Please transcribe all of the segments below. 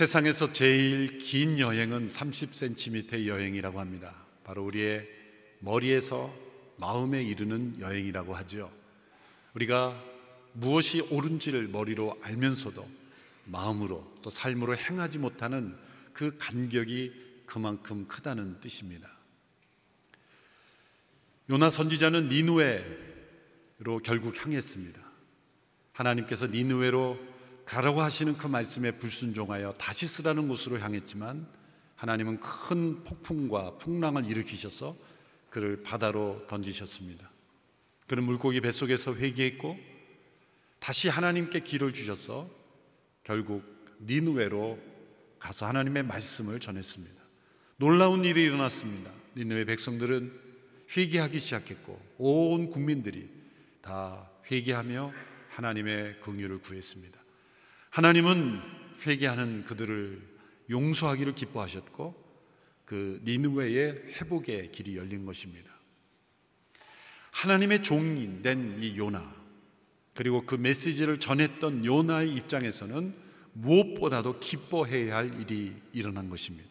세상에서 제일 긴 여행은 30cm의 여행이라고 합니다. 바로 우리의 머리에서 마음에 이르는 여행이라고 하죠. 우리가 무엇이 옳은지를 머리로 알면서도 마음으로 또 삶으로 행하지 못하는 그 간격이 그만큼 크다는 뜻입니다. 요나 선지자는 니누에로 결국 향했습니다. 하나님께서 니누에로 가라고 하시는 그 말씀에 불순종하여 다시 쓰라는 곳으로 향했지만 하나님은 큰 폭풍과 풍랑을 일으키셔서 그를 바다로 던지셨습니다. 그는 물고기 뱃속에서 회개했고 다시 하나님께 길을 주셔서 결국 니누웨로 가서 하나님의 말씀을 전했습니다. 놀라운 일이 일어났습니다. 니누웨 백성들은 회개하기 시작했고 온 국민들이 다 회개하며 하나님의 긍휼을 구했습니다. 하나님은 회개하는 그들을 용서하기를 기뻐하셨고 그 니느웨의 회복의 길이 열린 것입니다. 하나님의 종이 된이 요나 그리고 그 메시지를 전했던 요나의 입장에서는 무엇보다도 기뻐해야 할 일이 일어난 것입니다.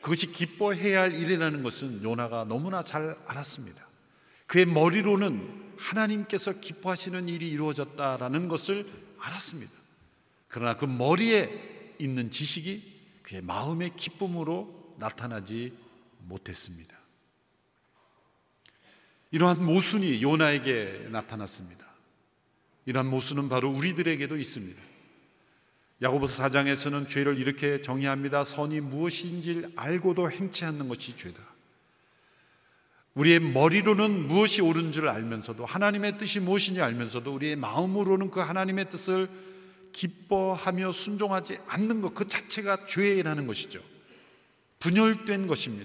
그것이 기뻐해야 할 일이라는 것은 요나가 너무나 잘 알았습니다. 그의 머리로는 하나님께서 기뻐하시는 일이 이루어졌다라는 것을 알았습니다. 그러나 그 머리에 있는 지식이 그의 마음의 기쁨으로 나타나지 못했습니다. 이러한 모순이 요나에게 나타났습니다. 이러한 모순은 바로 우리들에게도 있습니다. 야고보서 4장에서는 죄를 이렇게 정의합니다. 선이 무엇인지 알고도 행치 않는 것이 죄다. 우리의 머리로는 무엇이 옳은 줄 알면서도 하나님의 뜻이 무엇인지 알면서도 우리의 마음으로는 그 하나님의 뜻을 기뻐하며 순종하지 않는 것 그 자체가 죄라는 것이죠. 분열된 것입니다.